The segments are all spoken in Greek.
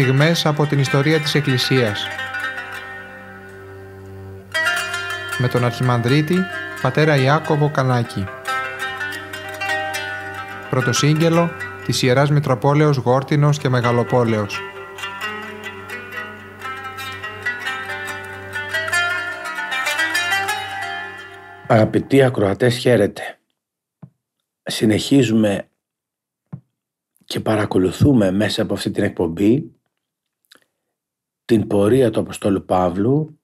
στιγμές από την ιστορία της Εκκλησίας. Με τον Αρχιμανδρίτη, πατέρα Ιάκωβο Κανάκη. Πρωτοσύγγελο της Ιεράς Μητροπόλεως Γόρτινος και Μεγαλοπόλεως. Αγαπητοί ακροατές χαίρετε. Συνεχίζουμε και παρακολουθούμε μέσα από αυτή την εκπομπή την πορεία του Αποστόλου Παύλου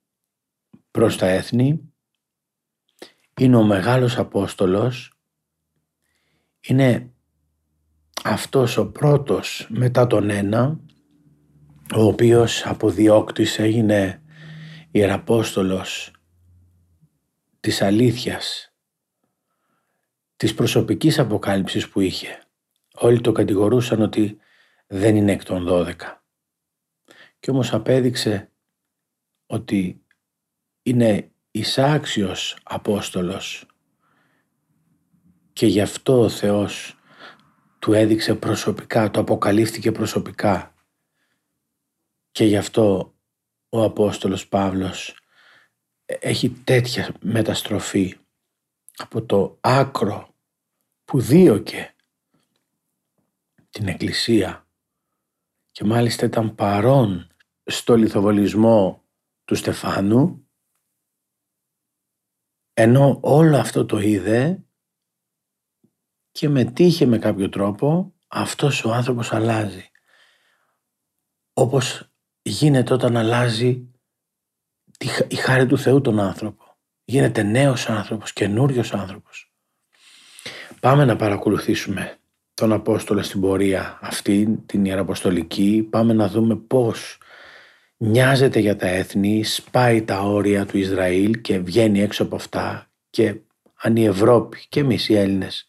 προς τα έθνη. Είναι ο Μεγάλος Απόστολος. Είναι αυτός ο πρώτος μετά τον ένα ο οποίος από διώκτης έγινε Ιεραπόστολος της αλήθειας, της προσωπικής αποκάλυψης που είχε. Όλοι το κατηγορούσαν ότι δεν είναι εκ των δώδεκα. Και όμως απέδειξε ότι είναι εισάξιος Απόστολος. Και γι' αυτό ο Θεός του έδειξε προσωπικά, το αποκαλύφθηκε προσωπικά. Και γι' αυτό ο Απόστολος Παύλος έχει τέτοια μεταστροφή από το άκρο που δίωκε την Εκκλησία. Και μάλιστα ήταν παρόν στο λιθοβολισμό του Στεφάνου ενώ όλο αυτό το είδε και μετήχε με κάποιο τρόπο αυτός ο άνθρωπος αλλάζει όπως γίνεται όταν αλλάζει η χάρη του Θεού τον άνθρωπο. Γίνεται νέος άνθρωπος, καινούριος άνθρωπος. Πάμε να παρακολουθήσουμε τον Απόστολο στην πορεία αυτή, την Ιεραποστολική. Πάμε να δούμε πώς νοιάζεται για τα έθνη, σπάει τα όρια του Ισραήλ και βγαίνει έξω από αυτά και αν η Ευρώπη και εμείς οι Έλληνες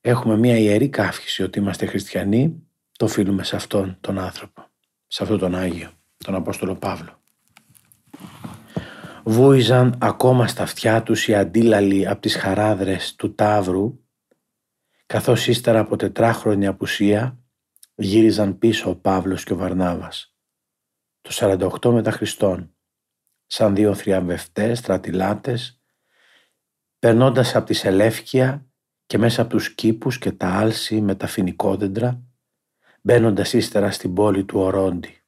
έχουμε μια ιερή κάφηση ότι είμαστε χριστιανοί, το οφείλουμε σε αυτόν τον άνθρωπο, σε αυτόν τον Άγιο, τον Απόστολο Παύλο. Βούιζαν ακόμα στα αυτιά τους οι αντίλαλοι από τις χαράδρες του Ταύρου καθώς ύστερα από τετράχρονη απουσία γύριζαν πίσω ο Παύλος και ο Βαρνάβας. Το 48 μετά Χριστόν, σαν δύο θριαμβευτές, στρατιλάτες, περνώντας από τη Σελεύκια και μέσα από τους κήπους και τα άλση με τα φοινικόδεντρα, μπαίνοντας ύστερα στην πόλη του Ορόντι.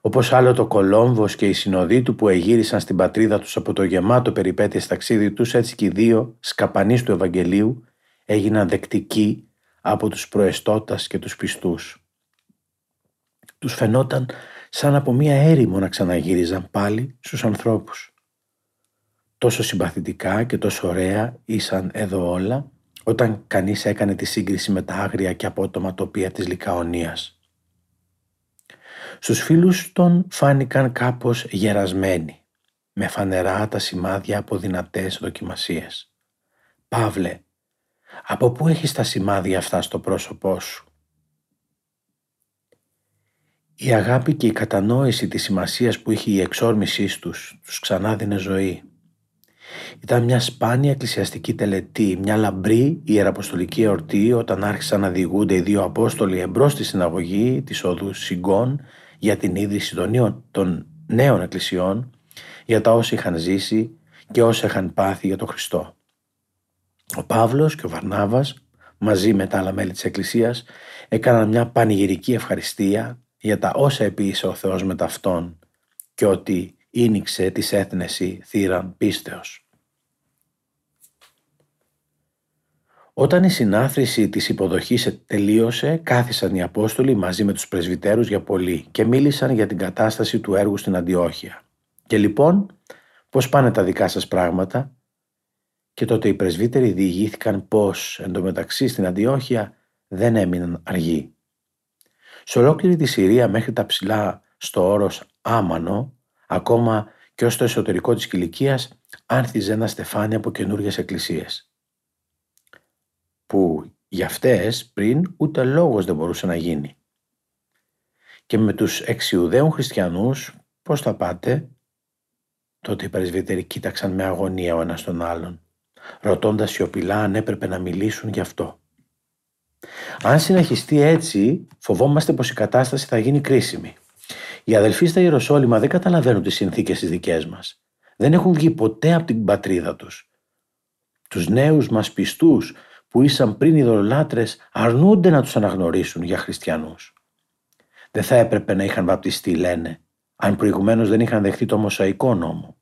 Όπως άλλο το Κολόμβος και οι συνοδοί του που εγύρισαν στην πατρίδα τους από το γεμάτο περιπέτειες ταξίδι τους, έτσι και οι δύο σκαπανείς του Ευαγγελίου έγιναν δεκτικοί από τους προεστώτας και τους πιστούς. Τους φαινόταν σαν από μία έρημο να ξαναγύριζαν πάλι στους ανθρώπους. Τόσο συμπαθητικά και τόσο ωραία ήσαν εδώ όλα όταν κανείς έκανε τη σύγκριση με τα άγρια και απότομα τοπία της Λικαονίας. Στους φίλους των φάνηκαν κάπως γερασμένοι, με φανερά τα σημάδια από δυνατές δοκιμασίες. «Παύλε, από πού έχεις τα σημάδια αυτά στο πρόσωπό σου» Η αγάπη και η κατανόηση της σημασίας που είχε η εξόρμησή τους τους ξανά δίνε ζωή. Ήταν μια σπάνια εκκλησιαστική τελετή, μια λαμπρή ιεραποστολική εορτή όταν άρχισαν να διηγούνται οι δύο Απόστολοι εμπρός στη συναγωγή της οδού Σιγκών για την ίδρυση των νέων, των νέων εκκλησιών, για τα όσα είχαν ζήσει και όσα είχαν πάθει για τον Χριστό. Ο Παύλος και ο Βαρνάβας, μαζί με τα άλλα μέλη της Εκκλησίας, έκαναν μια πανηγυρική ευχαριστία για τα όσα επίησε ο Θεός με ταυτόν και ότι ίνιξε της έθνεση θύραν πίστεως. Όταν η συνάθρηση της υποδοχής τελείωσε, κάθισαν οι Απόστολοι μαζί με τους πρεσβυτέρους για πολύ και μίλησαν για την κατάσταση του έργου στην Αντιόχεια. Και λοιπόν, πώς πάνε τα δικά σας πράγματα, και τότε οι πρεσβύτεροι διηγήθηκαν πως εντωμεταξύ στην Αντιόχεια δεν έμειναν αργοί. Σε ολόκληρη τη Συρία μέχρι τα ψηλά στο όρος Άμανο, ακόμα και ως το εσωτερικό της Κιλικίας, άνθιζε ένα στεφάνι από καινούργιες εκκλησίες που για αυτές πριν ούτε λόγος δεν μπορούσε να γίνει. Και με τους εξιουδαίων χριστιανούς πώς θα πάτε, τότε οι πρεσβύτεροι κοίταξαν με αγωνία ο ένας τον άλλον, ρωτώντας σιωπηλά αν έπρεπε να μιλήσουν γι' αυτό. Αν συνεχιστεί έτσι, φοβόμαστε πως η κατάσταση θα γίνει κρίσιμη. Οι αδελφοί στα Ιεροσόλυμα δεν καταλαβαίνουν τις συνθήκες τις δικές μας. Δεν έχουν βγει ποτέ από την πατρίδα τους. Τους νέους μας πιστούς που ήσαν πριν ειδωλολάτρες αρνούνται να τους αναγνωρίσουν για χριστιανούς. Δεν θα έπρεπε να είχαν βαπτιστεί, λένε, αν προηγουμένως δεν είχαν δεχτεί το Μοσαϊκό νόμο.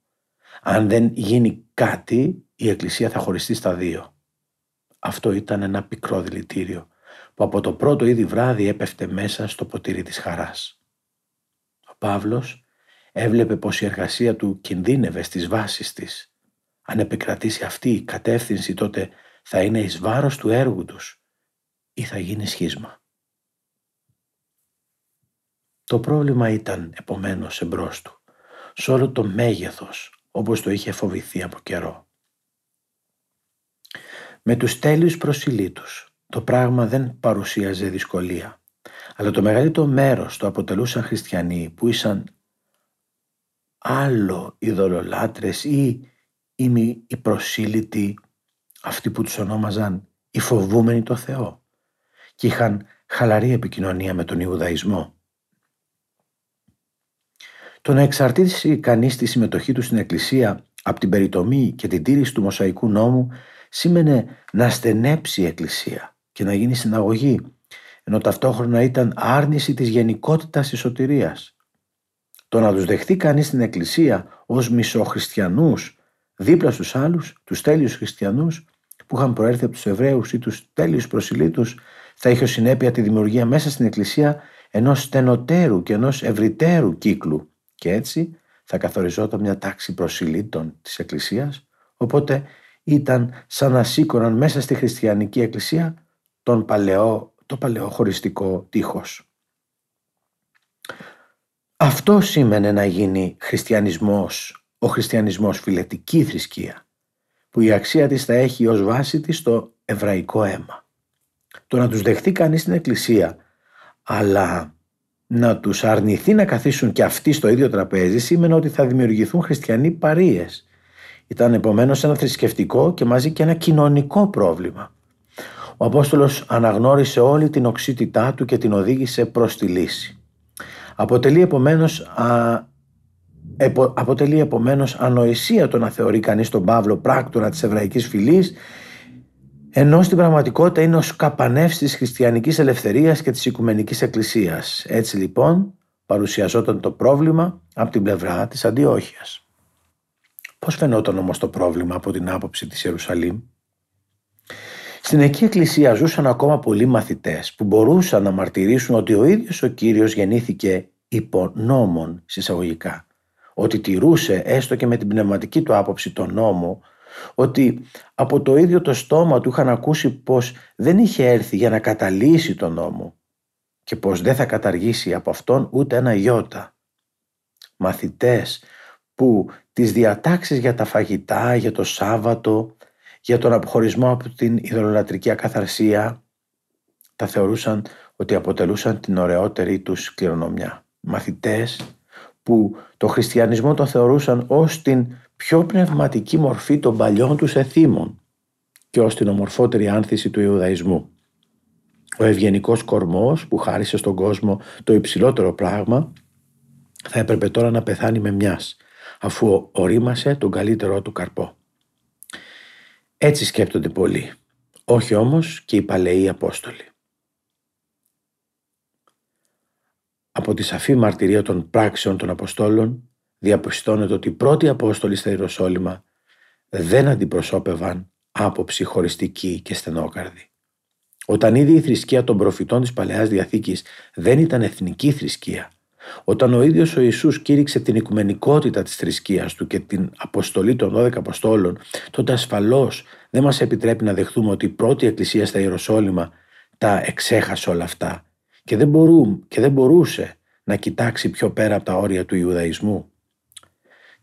Αν δεν γίνει κάτι, η Εκκλησία θα χωριστεί στα δύο. Αυτό ήταν ένα πικρό δηλητήριο που από το πρώτο ήδη βράδυ έπεφτε μέσα στο ποτήρι της χαράς. Ο Παύλος έβλεπε πως η εργασία του κινδύνευε στις βάσεις της. Αν επικρατήσει αυτή η κατεύθυνση τότε θα είναι εις βάρος του έργου τους ή θα γίνει σχίσμα. Το πρόβλημα ήταν επομένως εμπρός του, σε όλο το μέγεθος όπως το είχε φοβηθεί από καιρό. Με τους τέλειους προσιλήτους το πράγμα δεν παρουσίαζε δυσκολία, αλλά το μεγαλύτερο μέρος το αποτελούσαν χριστιανοί που ήσαν άλλο ειδωλολάτρες ή οι προσήλυτοι, αυτοί που τους ονόμαζαν οι φοβούμενοι το Θεό και είχαν χαλαρή επικοινωνία με τον Ιουδαϊσμό. Το να εξαρτήσει κανείς τη συμμετοχή του στην Εκκλησία από την περιτομή και την τήρηση του Μοσαϊκού νόμου σήμαινε να στενέψει η Εκκλησία και να γίνει συναγωγή, ενώ ταυτόχρονα ήταν άρνηση της γενικότητας της σωτηρίας. Το να τους δεχτεί κανείς στην Εκκλησία ως μισοχριστιανούς δίπλα στους άλλους, τους τέλειους χριστιανούς που είχαν προέρθει από τους Εβραίους ή τους τέλειους προσιλήτους θα είχε ως συνέπεια τη δημιουργία μέσα στην Εκκλησία ενός στενοτέρου και ενός ευρυτέρου κύκλου και έτσι θα καθοριζόταν μια τάξη προσιλήτων της Εκκλησίας, οπότε ήταν σαν να σήκωναν μέσα στη χριστιανική Εκκλησία τον παλαιό, το παλαιό χωριστικό τείχος. Αυτό σήμαινε να γίνει χριστιανισμός, ο χριστιανισμός φιλετική θρησκεία, που η αξία της θα έχει ως βάση της το εβραϊκό αίμα. Το να τους δεχτεί κανείς στην Εκκλησία, αλλά να τους αρνηθεί να καθίσουν και αυτοί στο ίδιο τραπέζι σήμαινε ότι θα δημιουργηθούν χριστιανοί παρείες. Ήταν επομένως ένα θρησκευτικό και μαζί και ένα κοινωνικό πρόβλημα. Ο Απόστολος αναγνώρισε όλη την οξύτητά του και την οδήγησε προς τη λύση. Αποτελεί επομένως, α, αποτελεί επομένως ανοησία το να θεωρεί κανείς τον Παύλο πράκτορα της εβραϊκής φυλής ενώ στην πραγματικότητα είναι ο σκαπανεύς της χριστιανικής ελευθερίας και της οικουμενικής εκκλησίας. Έτσι λοιπόν παρουσιαζόταν το πρόβλημα από την πλευρά της Αντιόχειας. Πώς φαινόταν όμως το πρόβλημα από την άποψη της Ιερουσαλήμ; Στην εκεί εκκλησία ζούσαν ακόμα πολλοί μαθητές που μπορούσαν να μαρτυρήσουν ότι ο ίδιος ο Κύριος γεννήθηκε υπό νόμων συσσαγωγικά. Ότι τηρούσε έστω και με την πνευματική του άποψη τον νόμο ότι από το ίδιο το στόμα του είχαν ακούσει πως δεν είχε έρθει για να καταλύσει τον νόμο και πως δεν θα καταργήσει από αυτόν ούτε ένα ιότα. Μαθητές που τις διατάξεις για τα φαγητά, για το Σάββατο, για τον αποχωρισμό από την ιδωλολατρική ακαθαρσία τα θεωρούσαν ότι αποτελούσαν την ωραιότερη τους κληρονομιά. Μαθητές που το χριστιανισμό το θεωρούσαν ως την πιο πνευματική μορφή των παλιών τους εθήμων και ως την ομορφότερη άνθηση του Ιουδαϊσμού. Ο ευγενικός κορμός που χάρισε στον κόσμο το υψηλότερο πράγμα θα έπρεπε τώρα να πεθάνει με μιας αφού ορίμασε τον καλύτερό του καρπό. Έτσι σκέπτονται πολλοί, όχι όμως και οι παλαιοί Απόστολοι. Από τη σαφή μαρτυρία των πράξεων των Αποστόλων διαπιστώνεται ότι οι πρώτοι Απόστολοι στα Ιεροσόλυμα δεν αντιπροσώπευαν άποψη χωριστική και στενόκαρδη. Όταν ήδη η θρησκεία των προφητών της Παλαιάς Διαθήκης δεν ήταν εθνική θρησκεία, όταν ο ίδιος ο Ιησούς κήρυξε την οικουμενικότητα της θρησκείας του και την αποστολή των 12 Αποστόλων, τότε ασφαλώς δεν μας επιτρέπει να δεχθούμε ότι η πρώτη εκκλησία στα Ιεροσόλυμα τα εξέχασε όλα αυτά και δεν, μπορούν, και δεν μπορούσε να κοιτάξει πιο πέρα από τα όρια του Ιουδαϊσμού.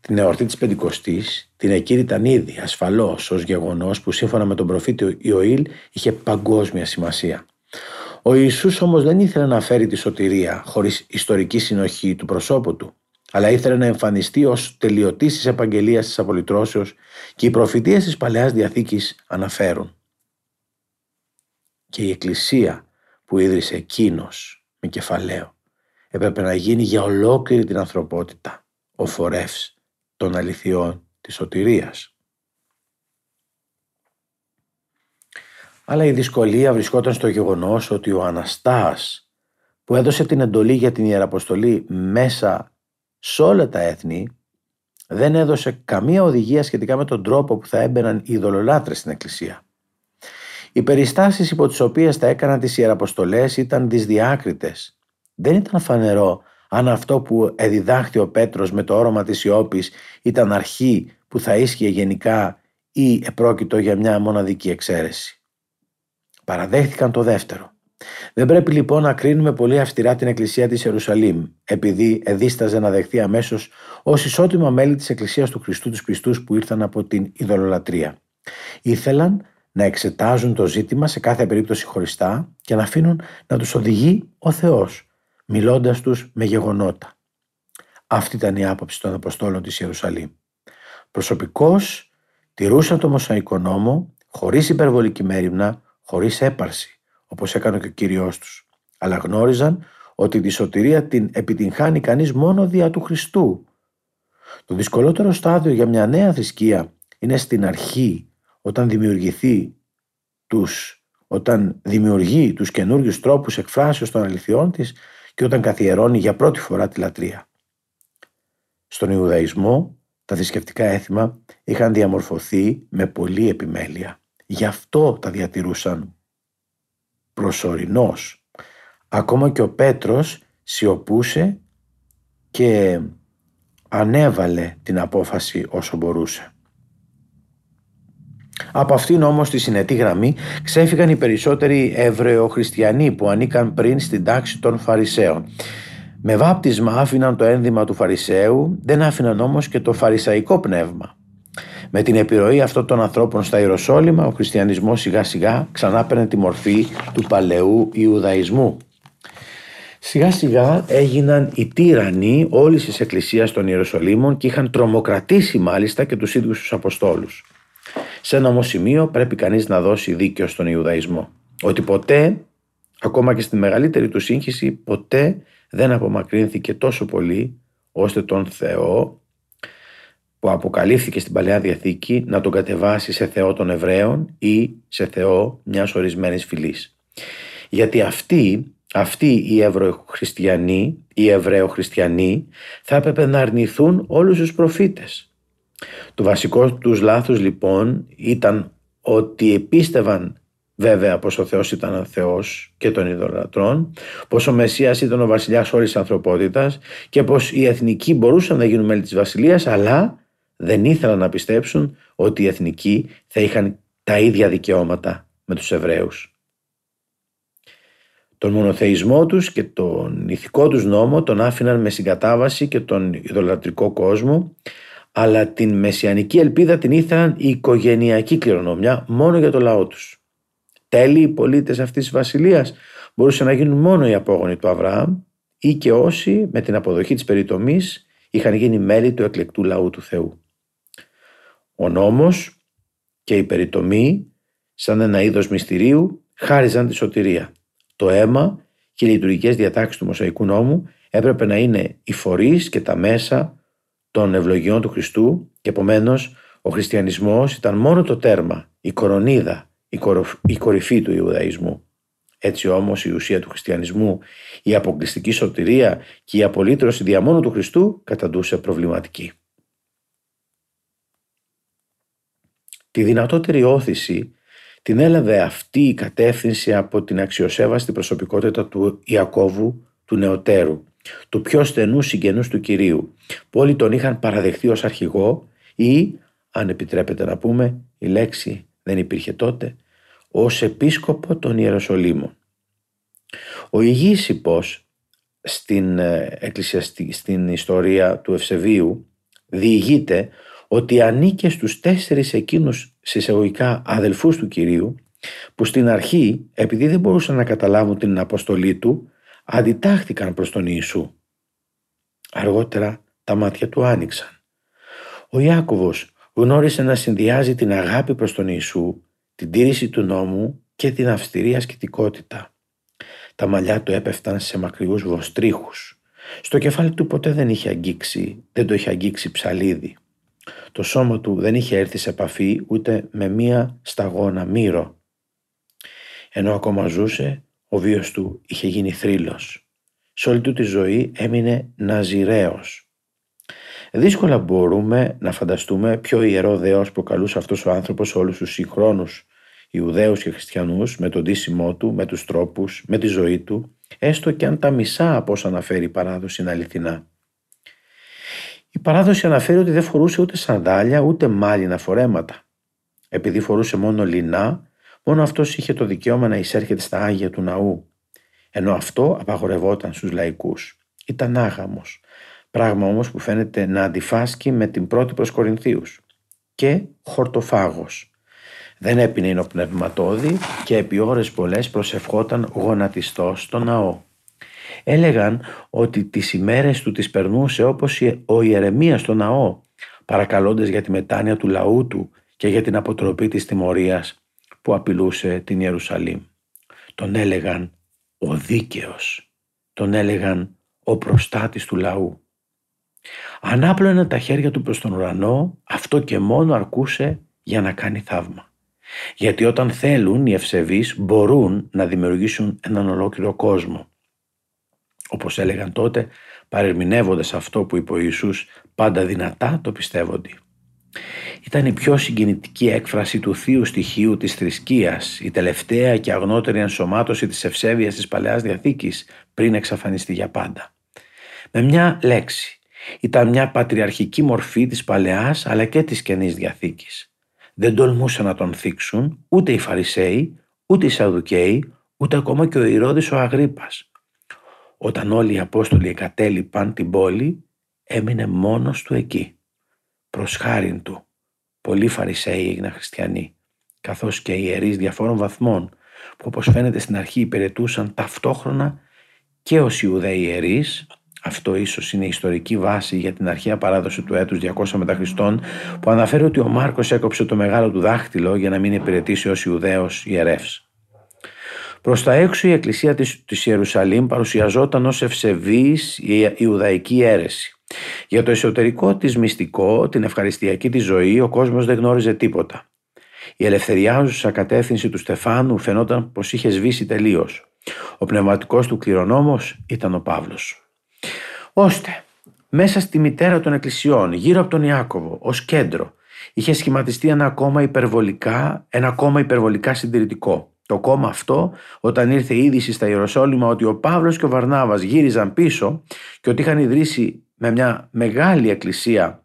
Την εορτή της Πεντηκοστής την εκήρυταν ήδη ασφαλώς ως γεγονός που σύμφωνα με τον προφήτη Ιωήλ είχε παγκόσμια σημασία. Ο Ιησούς όμως δεν ήθελε να φέρει τη σωτηρία χωρίς ιστορική συνοχή του προσώπου του, αλλά ήθελε να εμφανιστεί ως τελειωτής της επαγγελίας της απολυτρώσεως και οι προφητείες της Παλαιάς Διαθήκης αναφέρουν. και η εκκλησία που ίδρυσε εκείνος με κεφαλαίο έπρεπε να γίνει για ολόκληρη την ανθρωπότητα ο φορεύς των αληθιών της σωτηρίας. Αλλά η δυσκολία βρισκόταν στο γεγονός ότι ο Αναστάς που έδωσε την εντολή για την Ιεραποστολή μέσα σε όλα τα έθνη δεν έδωσε καμία οδηγία σχετικά με τον τρόπο που θα έμπαιναν οι ειδωλολάτρες στην Εκκλησία. Οι περιστάσεις υπό τις οποίες θα έκαναν τις Ιεραποστολές ήταν δυσδιάκριτες. Δεν ήταν φανερό αν αυτό που εδιδάχθη ο Πέτρος με το όρομα της Ιώπης ήταν αρχή που θα ίσχυε γενικά ή επρόκειτο για μια μοναδική εξαίρεση. Παραδέχτηκαν το δεύτερο. Δεν πρέπει λοιπόν να κρίνουμε πολύ αυστηρά την Εκκλησία της Ιερουσαλήμ, επειδή εδίσταζε να δεχθεί αμέσως ως ισότιμα μέλη της Εκκλησίας του Χριστού τους πιστούς που ήρθαν από την ειδωλολατρία. Ήθελαν να εξετάζουν το ζήτημα σε κάθε περίπτωση χωριστά και να αφήνουν να τους οδηγεί ο Θεός, μιλώντας τους με γεγονότα. Αυτή ήταν η άποψη των Αποστόλων της Ιερουσαλήμ. Προσωπικώς τηρούσαν το Μωσαϊκό νόμο, χωρίς υπερβολική μέρημνα, χωρίς έπαρση, όπως έκανε και ο Κύριος τους. Αλλά γνώριζαν ότι τη σωτηρία την επιτυγχάνει κανείς μόνο δια του Χριστού. Το δυσκολότερο στάδιο για μια νέα θρησκεία είναι στην αρχή όταν δημιουργηθεί τους, όταν δημιουργεί τους καινούριους τρόπους εκφράσεως των αληθιών της και όταν καθιερώνει για πρώτη φορά τη λατρεία. Στον Ιουδαϊσμό τα θρησκευτικά έθιμα είχαν διαμορφωθεί με πολλή επιμέλεια. Γι' αυτό τα διατηρούσαν προσωρινός. Ακόμα και ο Πέτρος σιωπούσε και ανέβαλε την απόφαση όσο μπορούσε. Από αυτήν όμως τη συνετή γραμμή ξέφυγαν οι περισσότεροι Εβραιοχριστιανοί που ανήκαν πριν στην τάξη των Φαρισαίων. Με βάπτισμα άφηναν το ένδυμα του Φαρισαίου, δεν άφηναν όμως και το φαρισαϊκό πνεύμα. Με την επιρροή αυτών των ανθρώπων στα Ιεροσόλυμα, ο χριστιανισμός σιγά σιγά ξανά παίρνει τη μορφή του παλαιού Ιουδαϊσμού. Σιγά σιγά έγιναν οι τύρανοι όλης της Εκκλησίας των Ιεροσολύμων και είχαν τρομοκρατήσει μάλιστα και τους ίδιους τους Αποστόλους. Σε ένα όμως σημείο πρέπει κανείς να δώσει δίκιο στον Ιουδαϊσμό. Ότι ποτέ, ακόμα και στη μεγαλύτερη του σύγχυση, ποτέ δεν απομακρύνθηκε τόσο πολύ ώστε τον Θεό που αποκαλύφθηκε στην Παλαιά Διαθήκη να τον κατεβάσει σε Θεό των Εβραίων ή σε Θεό μιας ορισμένης φυλής. Γιατί αυτοί, αυτοί οι Ευρωχριστιανοί, οι Εβραίοχριστιανοί θα έπρεπε να αρνηθούν όλους τους προφήτες. Το βασικό τους λάθος λοιπόν ήταν ότι επίστευαν βέβαια πως ο Θεός ήταν ο Θεός και των ειδωλατρών, πως ο Μεσσίας ήταν ο βασιλιάς όλης της ανθρωπότητας και πως οι εθνικοί μπορούσαν να γίνουν μέλη της βασιλείας αλλά δεν ήθελαν να πιστέψουν ότι οι εθνικοί θα είχαν τα ίδια δικαιώματα με τους Εβραίους. Τον μονοθεϊσμό τους και τον ηθικό τους νόμο τον άφηναν με συγκατάβαση και τον ειδωλατρικό κόσμο αλλά την μεσιανική ελπίδα την ήθελαν η οικογενειακή κληρονομιά μόνο για το λαό τους. Τέλει οι πολίτες αυτής της βασιλείας μπορούσαν να γίνουν μόνο οι απόγονοι του Αβραάμ ή και όσοι με την αποδοχή της περιτομής είχαν γίνει μέλη του εκλεκτού λαού του Θεού. Ο νόμος και η περιτομή σαν ένα είδος μυστηρίου χάριζαν τη σωτηρία. Το αίμα και οι λειτουργικές διατάξεις του Μωσαϊκού νόμου έπρεπε να είναι οι φορείς και τα μέσα των ευλογιών του Χριστού και επομένως ο χριστιανισμός ήταν μόνο το τέρμα, η κορονίδα, η, κορυφή του Ιουδαϊσμού. Έτσι όμως η ουσία του χριστιανισμού, η αποκλειστική σωτηρία και η απολύτρωση διαμόνου του Χριστού καταντούσε προβληματική. Τη δυνατότερη όθηση την έλαβε αυτή η κατεύθυνση από την αξιοσέβαστη προσωπικότητα του Ιακώβου του Νεωτέρου του πιο στενού συγγενούς του Κυρίου που όλοι τον είχαν παραδεχθεί ως αρχηγό ή, αν επιτρέπετε να πούμε, η λέξη δεν υπήρχε τότε, ως επίσκοπο των Ιεροσολύμων. Ο Ηγήσυπος στην, ε, στην ιστορία του Ευσεβίου διηγείται ότι ανήκε στους τέσσερις εκείνους συσσαγωγικά αδελφούς του Κυρίου που στην αρχή επειδή δεν μπορούσαν να καταλάβουν την αποστολή του αντιτάχθηκαν προς τον Ιησού. Αργότερα τα μάτια του άνοιξαν. Ο Ιάκωβος γνώρισε να συνδυάζει την αγάπη προς τον Ιησού, την τήρηση του νόμου και την αυστηρή ασκητικότητα. Τα μαλλιά του έπεφταν σε μακριούς βοστρίχους. Στο κεφάλι του ποτέ δεν είχε αγγίξει, δεν το είχε αγγίξει ψαλίδι. Το σώμα του δεν είχε έρθει σε επαφή ούτε με μία σταγόνα μύρο. Ενώ ακόμα ζούσε, ο βίος του είχε γίνει θρύλος. Σε όλη του τη ζωή έμεινε ναζιραίος. Δύσκολα μπορούμε να φανταστούμε ποιο ιερό δέος προκαλούσε αυτός ο άνθρωπος όλους τους συγχρόνους Ιουδαίους και Χριστιανούς με τον ντύσιμό του, με τους τρόπους, με τη ζωή του, έστω και αν τα μισά από όσα αναφέρει η παράδοση είναι αληθινά. Η παράδοση αναφέρει ότι δεν φορούσε ούτε σανδάλια ούτε μάλινα φορέματα. Επειδή φορούσε μόνο λινά, μόνο αυτός είχε το δικαίωμα να εισέρχεται στα Άγια του Ναού, ενώ αυτό απαγορευόταν στους λαϊκούς. Ήταν άγαμος, πράγμα όμως που φαίνεται να αντιφάσκει με την πρώτη προς Κορινθίους και χορτοφάγος, δεν έπινε υνοπνευματόδη και επί ώρες πολλές προσευχόταν γονατιστός στο ναό. Έλεγαν ότι τις ημέρες του τις περνούσε όπως ο Ιερεμίας στο ναό, παρακαλώντας για τη μετάνοια του λαού του και για την αποτροπή της τιμωρίας που απειλούσε την Ιερουσαλήμ. Τον έλεγαν ο δίκαιος, τον έλεγαν ο προστάτης του λαού. Ανάπλωνε τα χέρια του προς τον ουρανό, αυτό και μόνο αρκούσε για να κάνει θαύμα. Γιατί όταν θέλουν οι ευσεβείς μπορούν να δημιουργήσουν έναν ολόκληρο κόσμο. Όπως έλεγαν τότε, παρερμηνεύοντας αυτό που είπε ο Ιησούς, πάντα δυνατά το πιστεύονται. Ήταν η πιο συγκινητική έκφραση του θείου στοιχείου της θρησκείας, η τελευταία και αγνότερη ενσωμάτωση της ευσέβειας της Παλαιάς Διαθήκης πριν εξαφανιστεί για πάντα. Με μια λέξη, ήταν μια πατριαρχική μορφή της Παλαιάς αλλά και της Καινής Διαθήκης. Δεν τολμούσαν να τον θίξουν ούτε οι Φαρισαίοι, ούτε οι Σαδουκαίοι, ούτε ακόμα και ο Ηρώδης ο Αγρίπας. Όταν όλοι οι Απόστολοι εγκατέλειπαν την πόλη, έμεινε μόνος του εκεί. Προς χάριν του, πολλοί Φαρισαίοι έγιναν χριστιανοί, καθώς και οι ιερείς διαφόρων βαθμών, που όπως φαίνεται στην αρχή υπηρετούσαν ταυτόχρονα και ως Ιουδαίοι ιερείς, αυτό ίσως είναι η ιστορική βάση για την αρχαία παράδοση του έτους 200 μετά Χριστόν που αναφέρει ότι ο Μάρκος έκοψε το μεγάλο του δάχτυλο για να μην υπηρετήσει ως Ιουδαίος ιερεύς. Προς τα έξω η εκκλησία της, της Ιερουσαλήμ παρουσιαζόταν ως ευσεβή η Ιουδαϊκή αίρεση. Για το εσωτερικό της μυστικό, την ευχαριστιακή της ζωή, ο κόσμος δεν γνώριζε τίποτα. Η ελευθεριάζουσα κατεύθυνση του Στεφάνου φαινόταν πως είχε σβήσει τελείως. Ο πνευματικός του κληρονόμος ήταν ο Παύλος ώστε μέσα στη μητέρα των εκκλησιών, γύρω από τον Ιάκωβο, ως κέντρο, είχε σχηματιστεί ένα κόμμα υπερβολικά, ένα κόμμα υπερβολικά συντηρητικό. Το κόμμα αυτό, όταν ήρθε η είδηση στα Ιεροσόλυμα ότι ο Παύλος και ο Βαρνάβας γύριζαν πίσω και ότι είχαν ιδρύσει με μια μεγάλη εκκλησία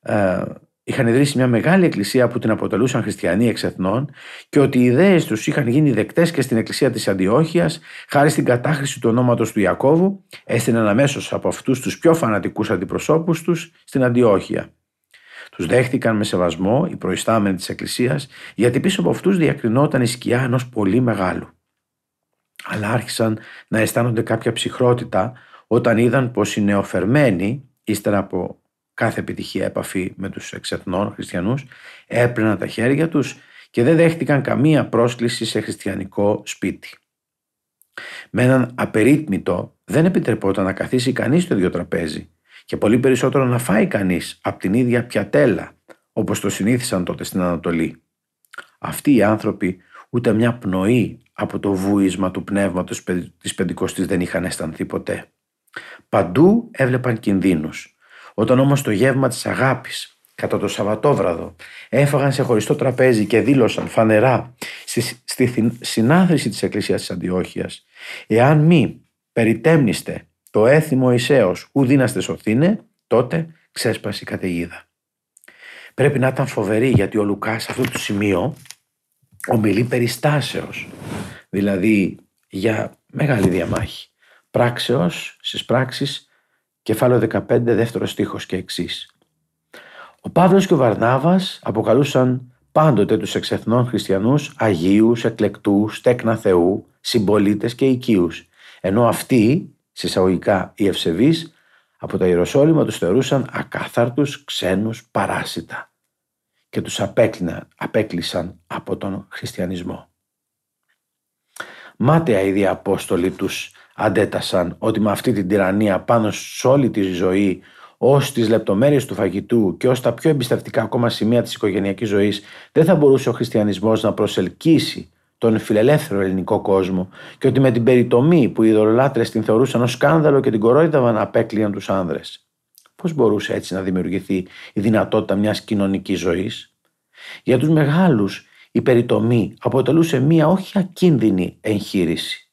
ε, είχαν ιδρύσει μια μεγάλη εκκλησία που την αποτελούσαν χριστιανοί εξ εθνών και ότι οι ιδέες τους είχαν γίνει δεκτές και στην εκκλησία της Αντιόχειας χάρη στην κατάχρηση του ονόματος του Ιακώβου έστειναν αμέσως από αυτούς τους πιο φανατικούς αντιπροσώπους τους στην Αντιόχεια. Τους δέχτηκαν με σεβασμό οι προϊστάμενοι της εκκλησίας γιατί πίσω από αυτούς διακρινόταν η σκιά ενός πολύ μεγάλου. Αλλά άρχισαν να αισθάνονται κάποια ψυχρότητα όταν είδαν πως οι νεοφερμένοι, ύστερα από κάθε επιτυχία επαφή με τους εξεθνών χριστιανούς, έπαιρναν τα χέρια τους και δεν δέχτηκαν καμία πρόσκληση σε χριστιανικό σπίτι. Με έναν απερίτμητο δεν επιτρεπόταν να καθίσει κανείς στο ίδιο τραπέζι και πολύ περισσότερο να φάει κανείς από την ίδια πιατέλα, όπως το συνήθισαν τότε στην Ανατολή. Αυτοί οι άνθρωποι ούτε μια πνοή από το βούισμα του πνεύματος της Πεντηκοστής δεν είχαν αισθανθεί ποτέ. Παντού έβλεπαν κινδύνους όταν όμως το γεύμα της αγάπης κατά το Σαββατόβραδο έφαγαν σε χωριστό τραπέζι και δήλωσαν φανερά στη, στη συνάθρηση της Εκκλησίας της Αντιόχειας «Εάν μη περιτέμνηστε το έθιμο Ισαίος ου δύναστε σωθήνε, τότε ξέσπασε η καταιγίδα». Πρέπει να ήταν φοβερή γιατί ο Λουκάς σε αυτό το σημείο ομιλεί περιστάσεως, δηλαδή για μεγάλη διαμάχη. Πράξεως στις πράξεις κεφάλαιο 15, δεύτερος στίχος και εξής. Ο Παύλος και ο Βαρνάβας αποκαλούσαν πάντοτε τους εξεθνών χριστιανούς αγίους, εκλεκτούς, τέκνα Θεού, συμπολίτες και οικείους, ενώ αυτοί, συσσαγωγικά οι ευσεβείς, από τα Ιεροσόλυμα τους θεωρούσαν ακάθαρτους, ξένους, παράσιτα και τους απέκλεισαν από τον χριστιανισμό. Μάταια οι διαπόστολοι τους αντέτασαν ότι με αυτή την τυραννία πάνω σε όλη τη ζωή ως τις λεπτομέρειες του φαγητού και ως τα πιο εμπιστευτικά ακόμα σημεία της οικογενειακής ζωής, δεν θα μπορούσε ο χριστιανισμός να προσελκύσει τον φιλελεύθερο ελληνικό κόσμο και ότι με την περιτομή που οι ειδωλολάτρες την θεωρούσαν ως σκάνδαλο και την κορόιδαβαν απέκλειαν τους άνδρες. Πώς μπορούσε έτσι να δημιουργηθεί η δυνατότητα μιας κοινωνικής ζωής; Για τους μεγάλους, η περιτομή αποτελούσε μία όχι ακίνδυνη εγχείρηση.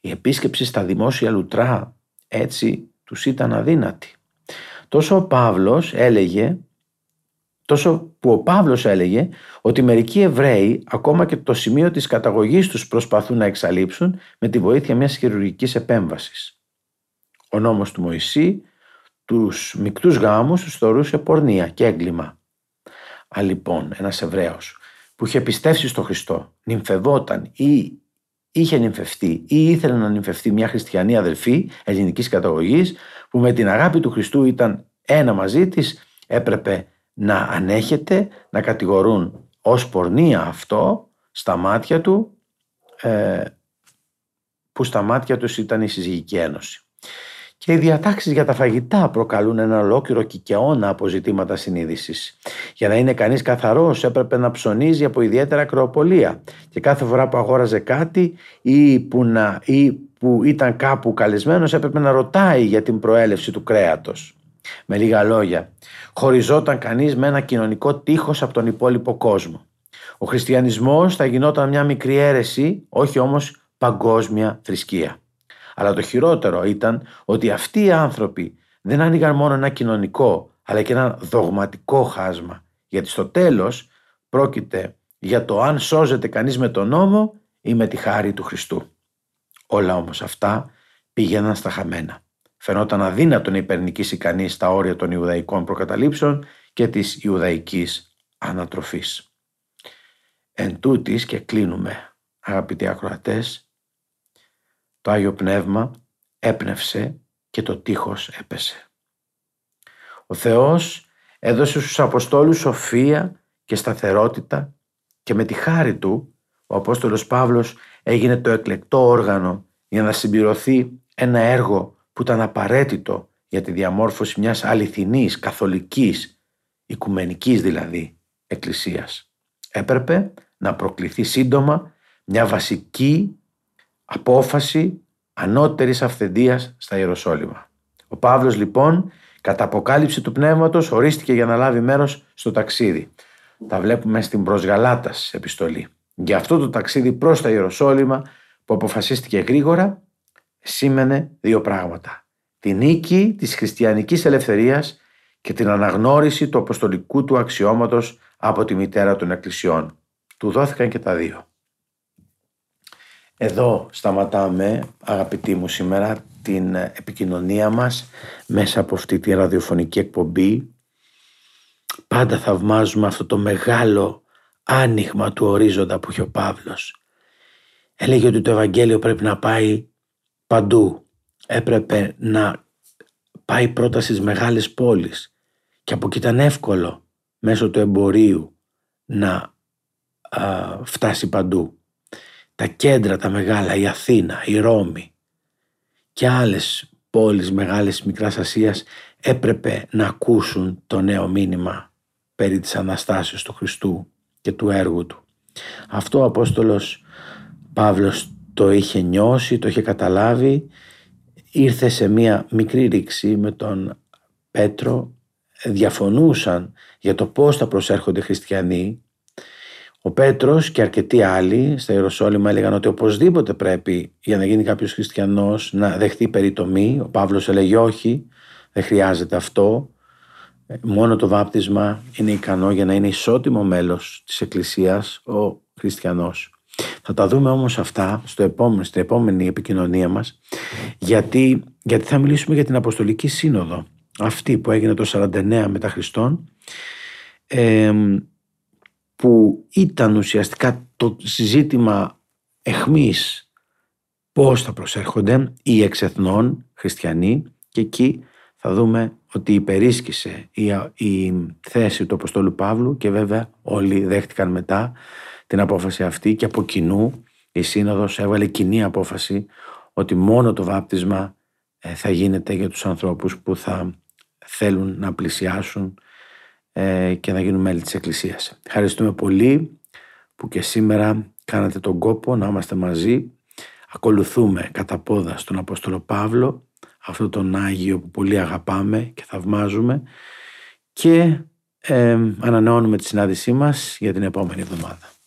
Η επίσκεψη στα δημόσια λουτρά έτσι τους ήταν αδύνατη. Τόσο ο Παύλος έλεγε Τόσο που ο Παύλος έλεγε ότι μερικοί Εβραίοι ακόμα και το σημείο της καταγωγής τους προσπαθούν να εξαλείψουν με τη βοήθεια μιας χειρουργικής επέμβασης. Ο νόμος του Μωυσή τους μικτούς γάμους τους θεωρούσε πορνεία και έγκλημα. Αν λοιπόν ένας Εβραίος που είχε πιστέψει στο Χριστό νυμφευόταν ή είχε νυμφευτεί ή ήθελε να νυμφευτεί μια χριστιανή αδελφή ελληνικής καταγωγής που με την αγάπη του Χριστού ήταν ένα μαζί της έπρεπε να ανέχεται, να κατηγορούν ως πορνεία αυτό στα μάτια του ε, που στα μάτια τους ήταν η συζυγική ένωση. Και οι διατάξεις για τα φαγητά προκαλούν ένα ολόκληρο κικαιώνα από ζητήματα συνείδησης. Για να είναι κανείς καθαρός έπρεπε να ψωνίζει από ιδιαίτερα κρεοπολία και κάθε φορά που αγόραζε κάτι ή που, να, ή που ήταν κάπου καλεσμένος έπρεπε να ρωτάει για την προέλευση του κρέατος. Με λίγα λόγια, χωριζόταν κανείς με ένα κοινωνικό τείχος από τον υπόλοιπο κόσμο. Ο χριστιανισμός θα γινόταν μια μικρή αίρεση, όχι όμως παγκόσμια θρησκεία. Αλλά το χειρότερο ήταν ότι αυτοί οι άνθρωποι δεν άνοιγαν μόνο ένα κοινωνικό, αλλά και ένα δογματικό χάσμα. Γιατί στο τέλος πρόκειται για το αν σώζεται κανείς με τον νόμο ή με τη χάρη του Χριστού. Όλα όμως αυτά πήγαιναν στα χαμένα φαινόταν αδύνατο να υπερνικήσει κανείς τα όρια των Ιουδαϊκών προκαταλήψεων και της Ιουδαϊκής ανατροφής. Εν τούτης και κλείνουμε αγαπητοί ακροατές, το Άγιο Πνεύμα έπνευσε και το τείχος έπεσε. Ο Θεός έδωσε στους Αποστόλους σοφία και σταθερότητα και με τη χάρη του ο Απόστολος Παύλος έγινε το εκλεκτό όργανο για να συμπληρωθεί ένα έργο που ήταν απαραίτητο για τη διαμόρφωση μιας αληθινής, καθολικής, οικουμενικής δηλαδή, εκκλησίας. Έπρεπε να προκληθεί σύντομα μια βασική απόφαση ανώτερης αυθεντίας στα Ιεροσόλυμα. Ο Παύλος λοιπόν κατά αποκάλυψη του πνεύματος ορίστηκε για να λάβει μέρος στο ταξίδι. Τα βλέπουμε στην προσγαλάτας επιστολή. Για αυτό το ταξίδι προς τα Ιεροσόλυμα που αποφασίστηκε γρήγορα σήμαινε δύο πράγματα. Την νίκη της χριστιανικής ελευθερίας και την αναγνώριση του αποστολικού του αξιώματος από τη μητέρα των εκκλησιών. Του δόθηκαν και τα δύο. Εδώ σταματάμε αγαπητοί μου σήμερα την επικοινωνία μας μέσα από αυτή τη ραδιοφωνική εκπομπή. Πάντα θαυμάζουμε αυτό το μεγάλο άνοιγμα του ορίζοντα που είχε ο Παύλος. Έλεγε ότι το Ευαγγέλιο πρέπει να πάει παντού. Έπρεπε να πάει πρώτα στις μεγάλες πόλεις και από εκεί ήταν εύκολο μέσω του εμπορίου να φτάσει παντού. Τα κέντρα τα μεγάλα, η Αθήνα, η Ρώμη και άλλες πόλεις μεγάλες Μικράς Ασίας έπρεπε να ακούσουν το νέο μήνυμα περί της Αναστάσεως του Χριστού και του έργου του. Αυτό ο Απόστολος Παύλος το είχε νιώσει, το είχε καταλάβει, ήρθε σε μία μικρή ρήξη με τον Πέτρο, διαφωνούσαν για το πώς θα προσέρχονται χριστιανοί. Ο Πέτρος και αρκετοί άλλοι στα Ιεροσόλυμα έλεγαν ότι οπωσδήποτε πρέπει για να γίνει κάποιος χριστιανός να δεχτεί περιτομή. Ο Παύλος έλεγε όχι, δεν χρειάζεται αυτό. Μόνο το βάπτισμα είναι ικανό για να είναι ισότιμο μέλος της Εκκλησίας ο χριστιανός. Θα τα δούμε όμως αυτά στο επόμενο, στην επόμενη επικοινωνία μας γιατί, γιατί θα μιλήσουμε για την Αποστολική Σύνοδο αυτή που έγινε το 49 μετά Χριστόν που ήταν ουσιαστικά το συζήτημα εχμής πώς θα προσέρχονται οι εξεθνών χριστιανοί και εκεί θα δούμε ότι υπερίσκησε η, η θέση του Αποστόλου Παύλου και βέβαια όλοι δέχτηκαν μετά την απόφαση αυτή και από κοινού η Σύνοδος έβαλε κοινή απόφαση ότι μόνο το βάπτισμα ε, θα γίνεται για τους ανθρώπους που θα θέλουν να πλησιάσουν ε, και να γίνουν μέλη της Εκκλησίας. Ευχαριστούμε πολύ που και σήμερα κάνατε τον κόπο να είμαστε μαζί. Ακολουθούμε κατά πόδα στον Απόστολο Παύλο, αυτό τον Άγιο που πολύ αγαπάμε και θαυμάζουμε και ε, ανανεώνουμε τη συνάντησή μας για την επόμενη εβδομάδα.